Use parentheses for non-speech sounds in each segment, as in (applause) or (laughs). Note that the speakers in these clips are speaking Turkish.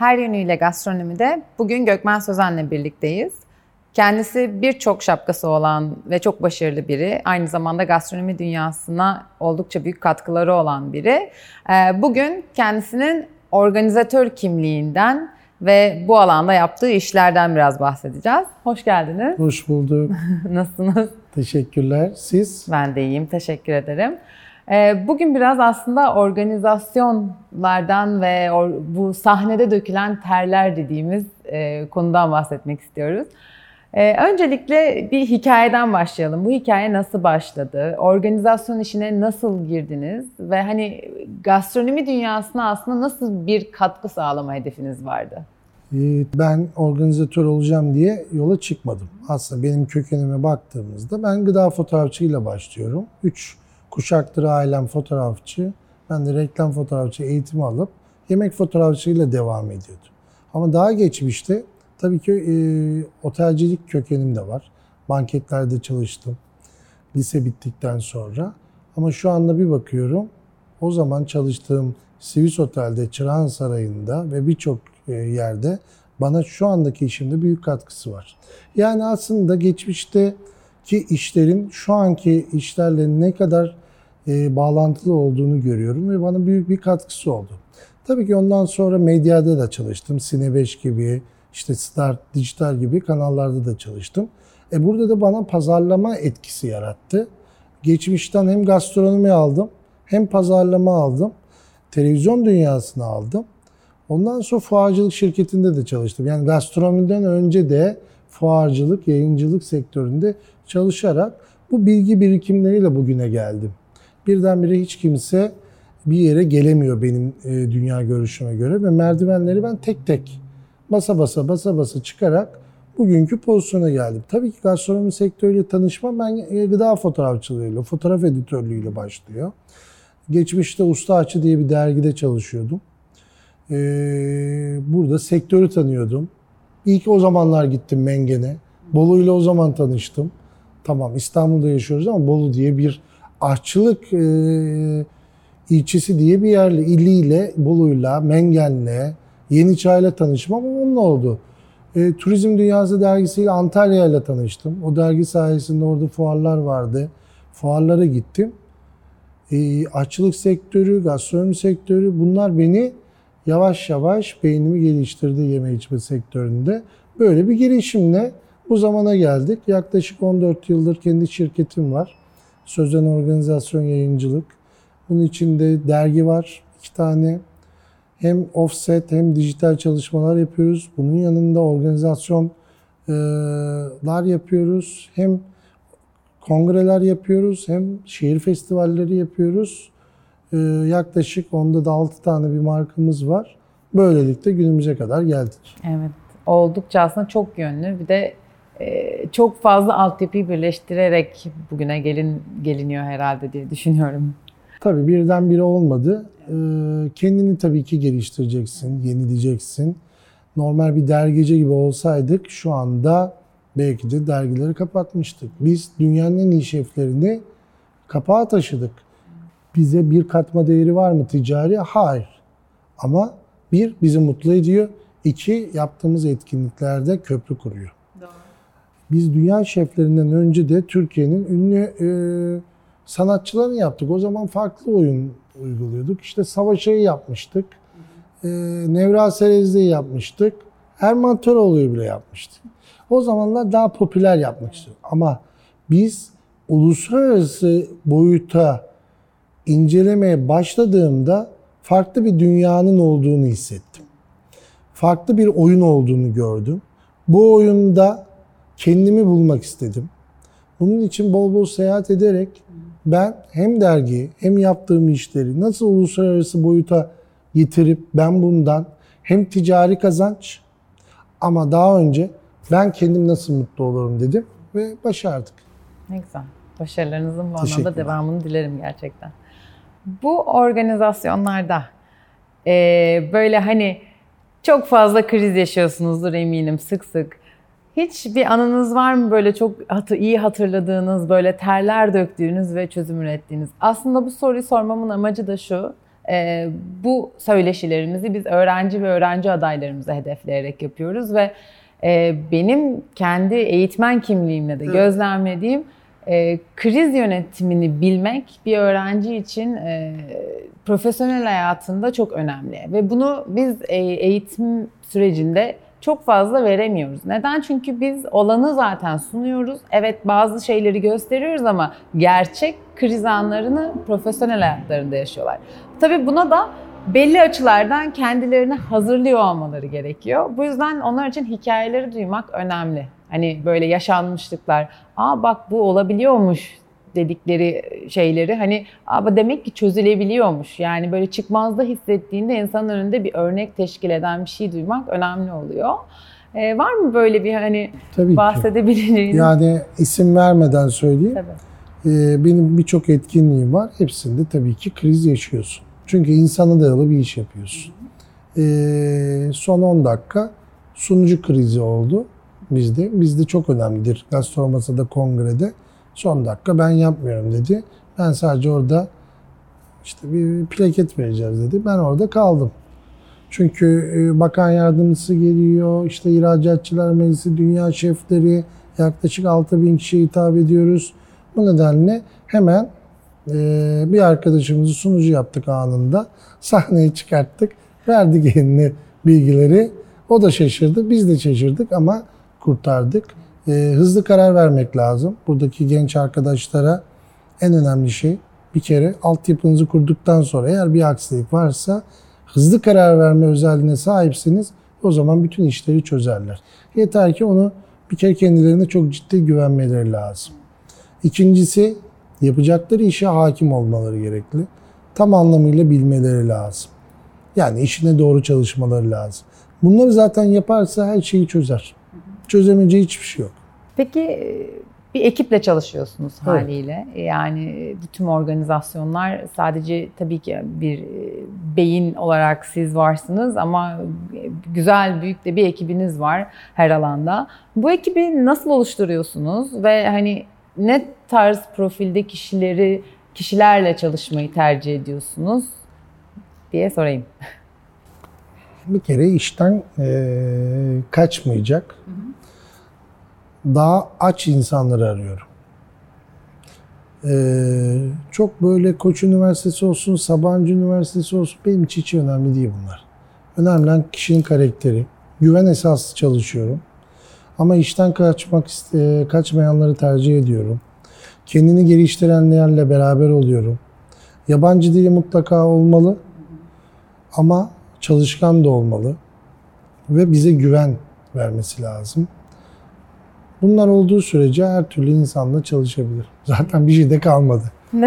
Her yönüyle gastronomide bugün Gökmen Sözen'le birlikteyiz. Kendisi birçok şapkası olan ve çok başarılı biri. Aynı zamanda gastronomi dünyasına oldukça büyük katkıları olan biri. Ee, bugün kendisinin organizatör kimliğinden ve bu alanda yaptığı işlerden biraz bahsedeceğiz. Hoş geldiniz. Hoş bulduk. (laughs) Nasılsınız? Teşekkürler. Siz? Ben de iyiyim. Teşekkür ederim. Ee, bugün biraz aslında organizasyonlardan ve bu sahnede dökülen terler dediğimiz e, konudan bahsetmek istiyoruz. Ee, öncelikle bir hikayeden başlayalım. Bu hikaye nasıl başladı? Organizasyon işine nasıl girdiniz? Ve hani gastronomi dünyasına aslında nasıl bir katkı sağlama hedefiniz vardı? Ee, ben organizatör olacağım diye yola çıkmadım. Aslında benim kökenime baktığımızda ben gıda fotoğrafçıyla başlıyorum. Üç kuşaktır ailem fotoğrafçı. Ben de reklam fotoğrafçı eğitimi alıp yemek fotoğrafçıyla devam ediyordum. Ama daha geçmişte tabii ki e, otelcilik kökenim de var. Banketlerde çalıştım. Lise bittikten sonra. Ama şu anda bir bakıyorum. O zaman çalıştığım Sivis Otel'de, Çırağan Sarayı'nda ve birçok e, yerde bana şu andaki işimde büyük katkısı var. Yani aslında geçmişte ki işlerin şu anki işlerle ne kadar e, bağlantılı olduğunu görüyorum ve bana büyük bir katkısı oldu. Tabii ki ondan sonra medyada da çalıştım. Sine 5 gibi, işte Start Dijital gibi kanallarda da çalıştım. E burada da bana pazarlama etkisi yarattı. Geçmişten hem gastronomi aldım, hem pazarlama aldım. Televizyon dünyasını aldım. Ondan sonra fuarcılık şirketinde de çalıştım. Yani gastronomiden önce de fuarcılık, yayıncılık sektöründe çalışarak bu bilgi birikimleriyle bugüne geldim. Birdenbire hiç kimse bir yere gelemiyor benim e, dünya görüşüme göre ve merdivenleri ben tek tek basa basa basa basa çıkarak bugünkü pozisyona geldim. Tabii ki gastronomi sektörüyle tanışmam ben e, gıda fotoğrafçılığıyla, fotoğraf editörlüğüyle başlıyor. Geçmişte Usta Açı diye bir dergide çalışıyordum. Ee, burada sektörü tanıyordum. İlk o zamanlar gittim Mengen'e. Bolu ile o zaman tanıştım. Tamam İstanbul'da yaşıyoruz ama Bolu diye bir aşçılık e, ilçesi diye bir yerle, iliyle, Bolu'yla, Mengen'le, Yeniçay'la tanışmam onunla oldu. E, Turizm Dünyası dergisiyle Antalya ile tanıştım. O dergi sayesinde orada fuarlar vardı. Fuarlara gittim. E, aşçılık sektörü, gastronomi sektörü bunlar beni yavaş yavaş beynimi geliştirdi yeme içme sektöründe. Böyle bir girişimle bu zamana geldik. Yaklaşık 14 yıldır kendi şirketim var. Sözen Organizasyon Yayıncılık. Bunun içinde dergi var iki tane. Hem offset hem dijital çalışmalar yapıyoruz. Bunun yanında organizasyonlar yapıyoruz. Hem kongreler yapıyoruz hem şehir festivalleri yapıyoruz. Yaklaşık onda da 6 tane bir markamız var. Böylelikle günümüze kadar geldik. Evet. Oldukça aslında çok yönlü. Bir de çok fazla altyapıyı birleştirerek bugüne gelin geliniyor herhalde diye düşünüyorum. Tabii birdenbire olmadı. Kendini tabii ki geliştireceksin, yenileyeceksin. Normal bir dergici gibi olsaydık şu anda belki de dergileri kapatmıştık. Biz dünyanın en iyi şeflerini kapağa taşıdık. Bize bir katma değeri var mı ticari? Hayır. Ama bir, bizi mutlu ediyor. İki, yaptığımız etkinliklerde köprü kuruyor. Biz dünya şeflerinden önce de Türkiye'nin ünlü e, sanatçılarını yaptık. O zaman farklı oyun uyguluyorduk. İşte Savaşa'yı yapmıştık. E, Nevra Serezli'yi yapmıştık. Erman Toroğlu'yu bile yapmıştık. O zamanlar daha popüler yapmak istiyorduk. Ama biz uluslararası boyuta incelemeye başladığımda farklı bir dünyanın olduğunu hissettim. Farklı bir oyun olduğunu gördüm. Bu oyunda kendimi bulmak istedim. Bunun için bol bol seyahat ederek ben hem dergi hem yaptığım işleri nasıl uluslararası boyuta getirip ben bundan hem ticari kazanç ama daha önce ben kendim nasıl mutlu olurum dedim ve başardık. Ne güzel. Başarılarınızın bu anlamda devamını dilerim gerçekten. Bu organizasyonlarda e, böyle hani çok fazla kriz yaşıyorsunuzdur eminim sık sık. Hiç bir anınız var mı böyle çok hatı, iyi hatırladığınız, böyle terler döktüğünüz ve çözüm ürettiğiniz? Aslında bu soruyu sormamın amacı da şu. e, bu söyleşilerimizi biz öğrenci ve öğrenci adaylarımıza hedefleyerek yapıyoruz ve e, benim kendi eğitmen kimliğimle de gözlemlediğim e, kriz yönetimini bilmek bir öğrenci için e, profesyonel hayatında çok önemli ve bunu biz e, eğitim sürecinde çok fazla veremiyoruz. Neden? Çünkü biz olanı zaten sunuyoruz. Evet bazı şeyleri gösteriyoruz ama gerçek kriz anlarını profesyonel hayatlarında yaşıyorlar. Tabii buna da belli açılardan kendilerini hazırlıyor olmaları gerekiyor. Bu yüzden onlar için hikayeleri duymak önemli. Hani böyle yaşanmışlıklar, aa bak bu olabiliyormuş dedikleri şeyleri hani ama demek ki çözülebiliyormuş. Yani böyle çıkmazda hissettiğinde insanın önünde bir örnek teşkil eden bir şey duymak önemli oluyor. Ee, var mı böyle bir hani Tabii bahsedebileceğiniz? Yani isim vermeden söyleyeyim. Tabii. Ee, benim birçok etkinliğim var. Hepsinde tabii ki kriz yaşıyorsun. Çünkü insana dayalı bir iş yapıyorsun. Ee, son 10 dakika sunucu krizi oldu bizde. Bizde çok önemlidir. Gastromasa'da kongrede son dakika ben yapmıyorum dedi. Ben sadece orada işte bir plaket vereceğiz dedi. Ben orada kaldım. Çünkü e, bakan yardımcısı geliyor, işte ihracatçılar meclisi, dünya şefleri, yaklaşık 6 bin kişiye hitap ediyoruz. Bu nedenle hemen e, bir arkadaşımızı sunucu yaptık anında. Sahneye çıkarttık, verdik eline bilgileri. O da şaşırdı, biz de şaşırdık ama kurtardık. E, hızlı karar vermek lazım. Buradaki genç arkadaşlara en önemli şey bir kere altyapınızı kurduktan sonra eğer bir aksilik varsa hızlı karar verme özelliğine sahipsiniz. O zaman bütün işleri çözerler. Yeter ki onu bir kere kendilerine çok ciddi güvenmeleri lazım. İkincisi yapacakları işe hakim olmaları gerekli. Tam anlamıyla bilmeleri lazım. Yani işine doğru çalışmaları lazım. Bunları zaten yaparsa her şeyi çözer. Çözemeyeceği hiçbir şey yok. Peki bir ekiple çalışıyorsunuz evet. haliyle. Yani tüm organizasyonlar sadece tabii ki bir beyin olarak siz varsınız ama güzel büyük de bir ekibiniz var her alanda. Bu ekibi nasıl oluşturuyorsunuz ve hani ne tarz profilde kişileri kişilerle çalışmayı tercih ediyorsunuz diye sorayım. Bir kere işten e, kaçmayacak. Hı hı daha aç insanları arıyorum. Ee, çok böyle Koç Üniversitesi olsun, Sabancı Üniversitesi olsun benim için hiç önemli değil bunlar. Önemli olan kişinin karakteri. Güven esaslı çalışıyorum. Ama işten kaçmak e, kaçmayanları tercih ediyorum. Kendini geliştirenlerle beraber oluyorum. Yabancı dili mutlaka olmalı ama çalışkan da olmalı ve bize güven vermesi lazım. Bunlar olduğu sürece her türlü insanla çalışabilir. Zaten bir şey de kalmadı. (laughs)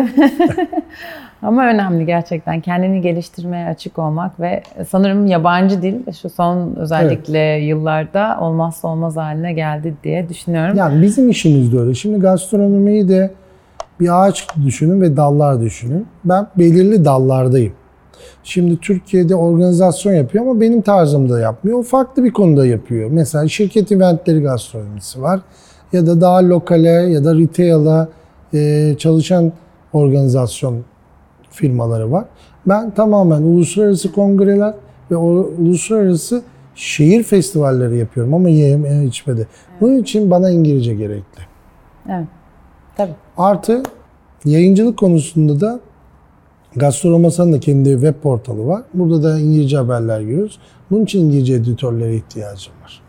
Ama önemli gerçekten kendini geliştirmeye açık olmak ve sanırım yabancı dil şu son özellikle evet. yıllarda olmazsa olmaz haline geldi diye düşünüyorum. Yani bizim işimiz de öyle. Şimdi gastronomiyi de bir ağaç düşünün ve dallar düşünün. Ben belirli dallardayım. Şimdi Türkiye'de organizasyon yapıyor ama benim tarzımda yapmıyor. O farklı bir konuda yapıyor. Mesela şirket eventleri gastronomisi var. Ya da daha lokale ya da retail'a e, çalışan organizasyon firmaları var. Ben tamamen uluslararası kongreler ve uluslararası şehir festivalleri yapıyorum ama yeme içmede. Bunun için bana İngilizce gerekli. Evet. Tabii. Artı yayıncılık konusunda da Gastronomasa'nın da kendi web portalı var. Burada da İngilizce haberler görüyoruz. Bunun için İngilizce editörlere ihtiyacım var.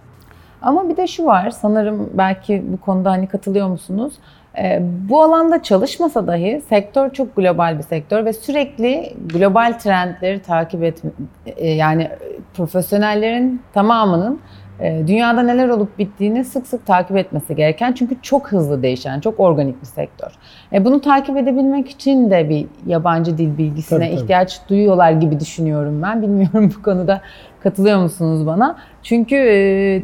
Ama bir de şu var, sanırım belki bu konuda hani katılıyor musunuz? Ee, bu alanda çalışmasa dahi sektör çok global bir sektör ve sürekli global trendleri takip et e, yani profesyonellerin tamamının dünyada neler olup bittiğini sık sık takip etmesi gereken çünkü çok hızlı değişen, çok organik bir sektör. E, bunu takip edebilmek için de bir yabancı dil bilgisine tabii, tabii. ihtiyaç duyuyorlar gibi düşünüyorum ben. Bilmiyorum bu konuda katılıyor musunuz bana? Çünkü e,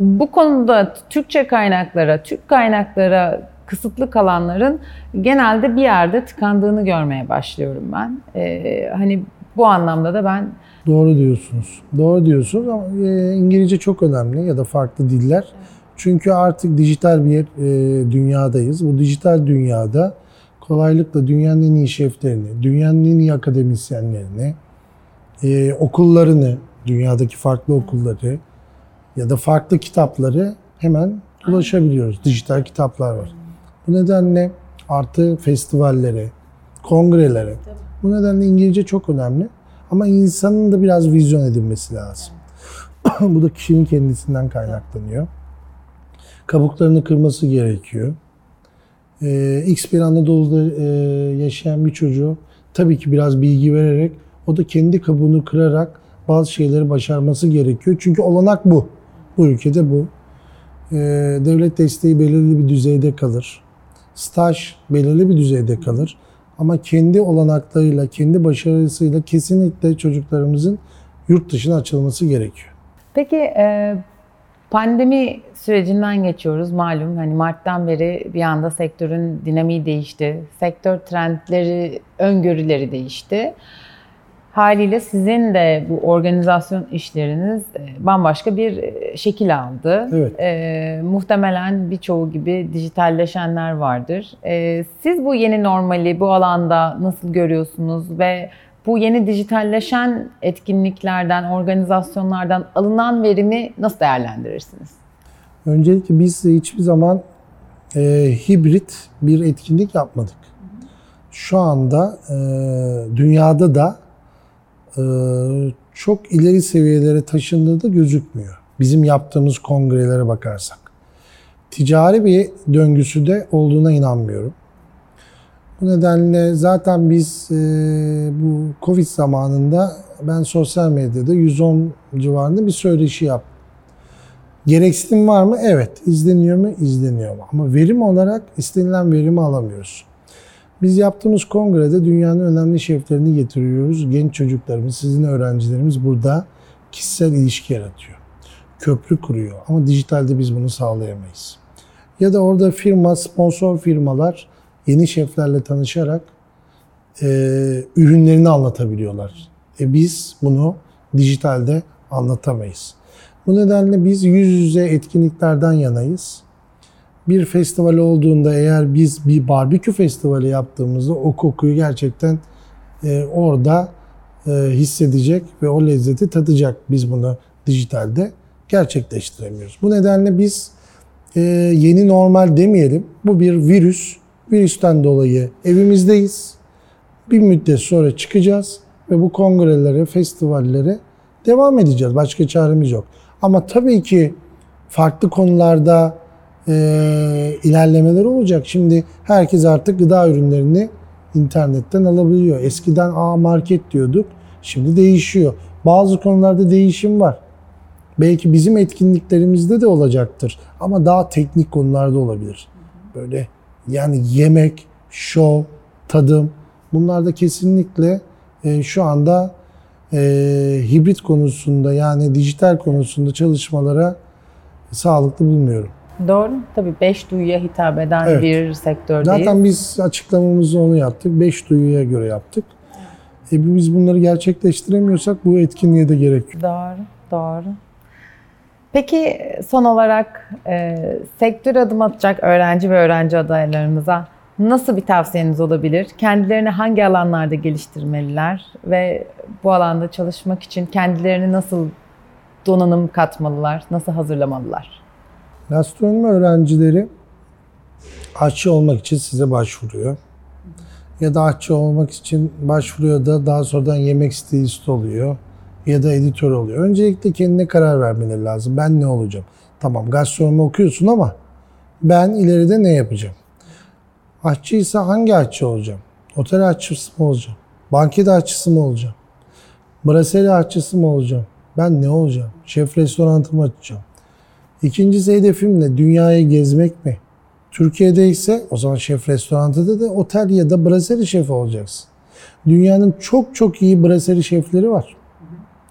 bu konuda Türkçe kaynaklara, Türk kaynaklara kısıtlı kalanların genelde bir yerde tıkandığını görmeye başlıyorum ben. E, hani bu anlamda da ben Doğru diyorsunuz. Doğru diyorsunuz ama e, İngilizce çok önemli ya da farklı diller. Çünkü artık dijital bir e, dünyadayız. Bu dijital dünyada kolaylıkla dünyanın en iyi şeflerini, dünyanın en iyi akademisyenlerini, e, okullarını, dünyadaki farklı okulları ya da farklı kitapları hemen ulaşabiliyoruz. Dijital kitaplar var. Bu nedenle artı festivallere, kongrelere. Bu nedenle İngilizce çok önemli. Ama insanın da biraz vizyon edinmesi lazım. (clears throat) Bu da kişinin kendisinden kaynaklanıyor. Kabuklarını kırması gerekiyor. Ee, X bir Anadolu'da e, yaşayan bir çocuğu tabii ki biraz bilgi vererek o da kendi kabuğunu kırarak bazı şeyleri başarması gerekiyor. Çünkü olanak bu. Bu ülkede bu. Ee, devlet desteği belirli bir düzeyde kalır. Staj belirli bir düzeyde kalır. Ama kendi olanaklarıyla, kendi başarısıyla kesinlikle çocuklarımızın yurt dışına açılması gerekiyor. Peki e, pandemi sürecinden geçiyoruz malum. Hani Mart'tan beri bir anda sektörün dinamiği değişti. Sektör trendleri, öngörüleri değişti. Haliyle sizin de bu organizasyon işleriniz e, bambaşka bir e, şekil aldı. Evet. E, muhtemelen birçoğu gibi dijitalleşenler vardır. E, siz bu yeni normali bu alanda nasıl görüyorsunuz ve bu yeni dijitalleşen etkinliklerden, organizasyonlardan alınan verimi nasıl değerlendirirsiniz? Öncelikle biz hiçbir zaman e, hibrit bir etkinlik yapmadık. Şu anda e, dünyada da çok ileri seviyelere taşındığı da gözükmüyor. Bizim yaptığımız kongrelere bakarsak. Ticari bir döngüsü de olduğuna inanmıyorum. Bu nedenle zaten biz e, bu Covid zamanında ben sosyal medyada 110 civarında bir söyleşi yaptım. Gereksinim var mı? Evet. İzleniyor mu? İzleniyor mu? Ama verim olarak istenilen verimi alamıyoruz. Biz yaptığımız kongrede dünyanın önemli şeflerini getiriyoruz. Genç çocuklarımız, sizin öğrencilerimiz burada kişisel ilişki yaratıyor. Köprü kuruyor. Ama dijitalde biz bunu sağlayamayız. Ya da orada firma, sponsor firmalar yeni şeflerle tanışarak e, ürünlerini anlatabiliyorlar. E biz bunu dijitalde anlatamayız. Bu nedenle biz yüz yüze etkinliklerden yanayız. Bir festival olduğunda eğer biz bir barbekü festivali yaptığımızda o kokuyu gerçekten e, orada e, hissedecek ve o lezzeti tadacak. Biz bunu dijitalde gerçekleştiremiyoruz. Bu nedenle biz e, yeni normal demeyelim. Bu bir virüs. Virüsten dolayı evimizdeyiz. Bir müddet sonra çıkacağız ve bu kongrelere, festivallere devam edeceğiz. Başka çaremiz yok. Ama tabii ki farklı konularda e, ilerlemeler olacak. Şimdi herkes artık gıda ürünlerini internetten alabiliyor. Eskiden A market diyorduk. Şimdi değişiyor. Bazı konularda değişim var. Belki bizim etkinliklerimizde de olacaktır. Ama daha teknik konularda olabilir. Böyle yani yemek, şov, tadım bunlarda kesinlikle e, şu anda e, hibrit konusunda yani dijital konusunda çalışmalara sağlıklı bulmuyorum. Doğru. Tabii beş duyuya hitap eden Evet. bir sektördeyiz. Zaten biz açıklamamızı onu yaptık. Beş duyuya göre yaptık. E, biz bunları gerçekleştiremiyorsak bu etkinliğe de gerek yok. Doğru, doğru. Peki son olarak e, sektör adım atacak öğrenci ve öğrenci adaylarımıza nasıl bir tavsiyeniz olabilir? Kendilerini hangi alanlarda geliştirmeliler ve bu alanda çalışmak için kendilerini nasıl donanım katmalılar, nasıl hazırlamalılar? Gastronomi öğrencileri aşçı olmak için size başvuruyor. Ya da aşçı olmak için başvuruyor da daha sonradan yemek stilisti oluyor. Ya da editör oluyor. Öncelikle kendine karar vermeleri lazım. Ben ne olacağım? Tamam gastronomi okuyorsun ama ben ileride ne yapacağım? Aşçıysa hangi aşçı olacağım? Otel aşçısı mı olacağım? Banket aşçısı mı olacağım? Brasserie aşçısı mı olacağım? Ben ne olacağım? Şef restoranı mı açacağım? İkincisi hedefim ne? Dünyayı gezmek mi? Türkiye'de ise o zaman şef restoranında da otel ya da brasserie şefi olacaksın. Dünyanın çok çok iyi brasserie şefleri var.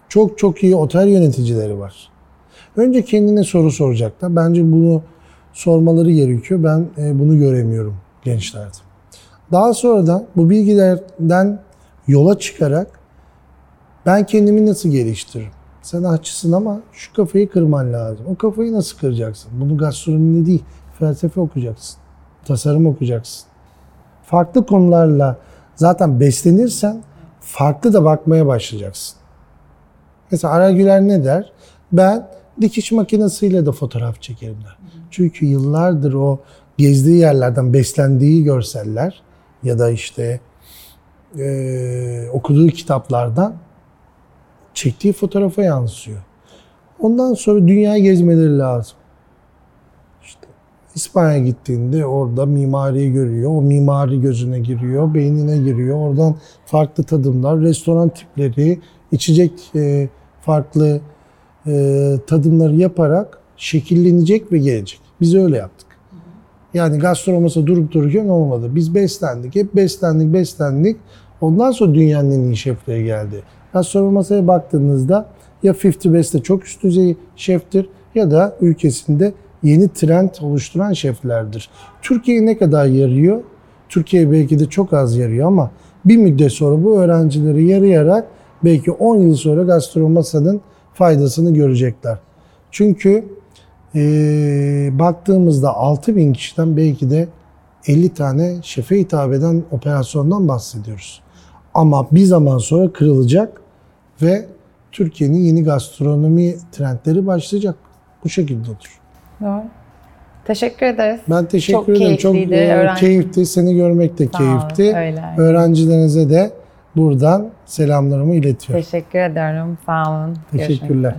Çok çok iyi otel yöneticileri var. Önce kendine soru soracaklar. Bence bunu sormaları gerekiyor. Ben e, bunu göremiyorum gençlerde. Daha sonra da bu bilgilerden yola çıkarak ben kendimi nasıl geliştiririm? Sen aşçısın ama şu kafayı kırman lazım. O kafayı nasıl kıracaksın? Bunu gastronomide değil, felsefe okuyacaksın. Tasarım okuyacaksın. farklı konularla zaten beslenirsen farklı da bakmaya başlayacaksın. Mesela Aral Güler ne der? Ben dikiş makinesiyle de fotoğraf çekerim der. Çünkü yıllardır o gezdiği yerlerden beslendiği görseller ya da işte eee, okuduğu kitaplardan çektiği fotoğrafa yansıyor. Ondan sonra dünyayı gezmeleri lazım. İşte İspanya gittiğinde orada mimariyi görüyor. O mimari gözüne giriyor, beynine giriyor. Oradan farklı tadımlar, restoran tipleri, içecek e, farklı e, tadımları yaparak şekillenecek ve gelecek. Biz öyle yaptık. Yani gastromasa durup dururken olmadı. Biz beslendik, hep beslendik, beslendik. Ondan sonra dünyanın en iyi şefleri geldi. Gastronomasaya baktığınızda ya 50 Best'te çok üst düzey şeftir ya da ülkesinde yeni trend oluşturan şeflerdir. Türkiye'ye ne kadar yarıyor? Türkiye belki de çok az yarıyor ama bir müddet sonra bu öğrencileri yarayarak belki 10 yıl sonra gastronomasanın faydasını görecekler. Çünkü ee, baktığımızda 6000 kişiden belki de 50 tane şefe hitap eden operasyondan bahsediyoruz. Ama bir zaman sonra kırılacak ve Türkiye'nin yeni gastronomi trendleri başlayacak. Bu şekilde olur. Doğru. Teşekkür ederiz. Ben teşekkür Çok ederim. Çok keyifliydi, e, öğrenci- keyifti. Seni görmek de Sağ keyifti. öyle. Öğrencilerinize de buradan selamlarımı iletiyorum. Teşekkür ederim. Sağ olun. Teşekkürler.